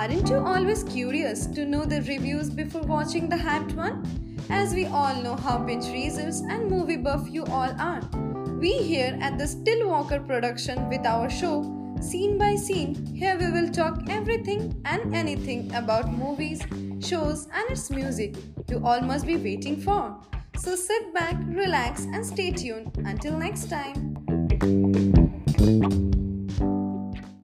Aren't you always curious to know the reviews before watching the hyped one? As we all know how binge reasons and movie buff you all are. We here at the Still Walker production with our show, Seen by Scene, here we will talk everything and anything about movies, shows, and its music you all must be waiting for. So sit back, relax, and stay tuned. Until next time.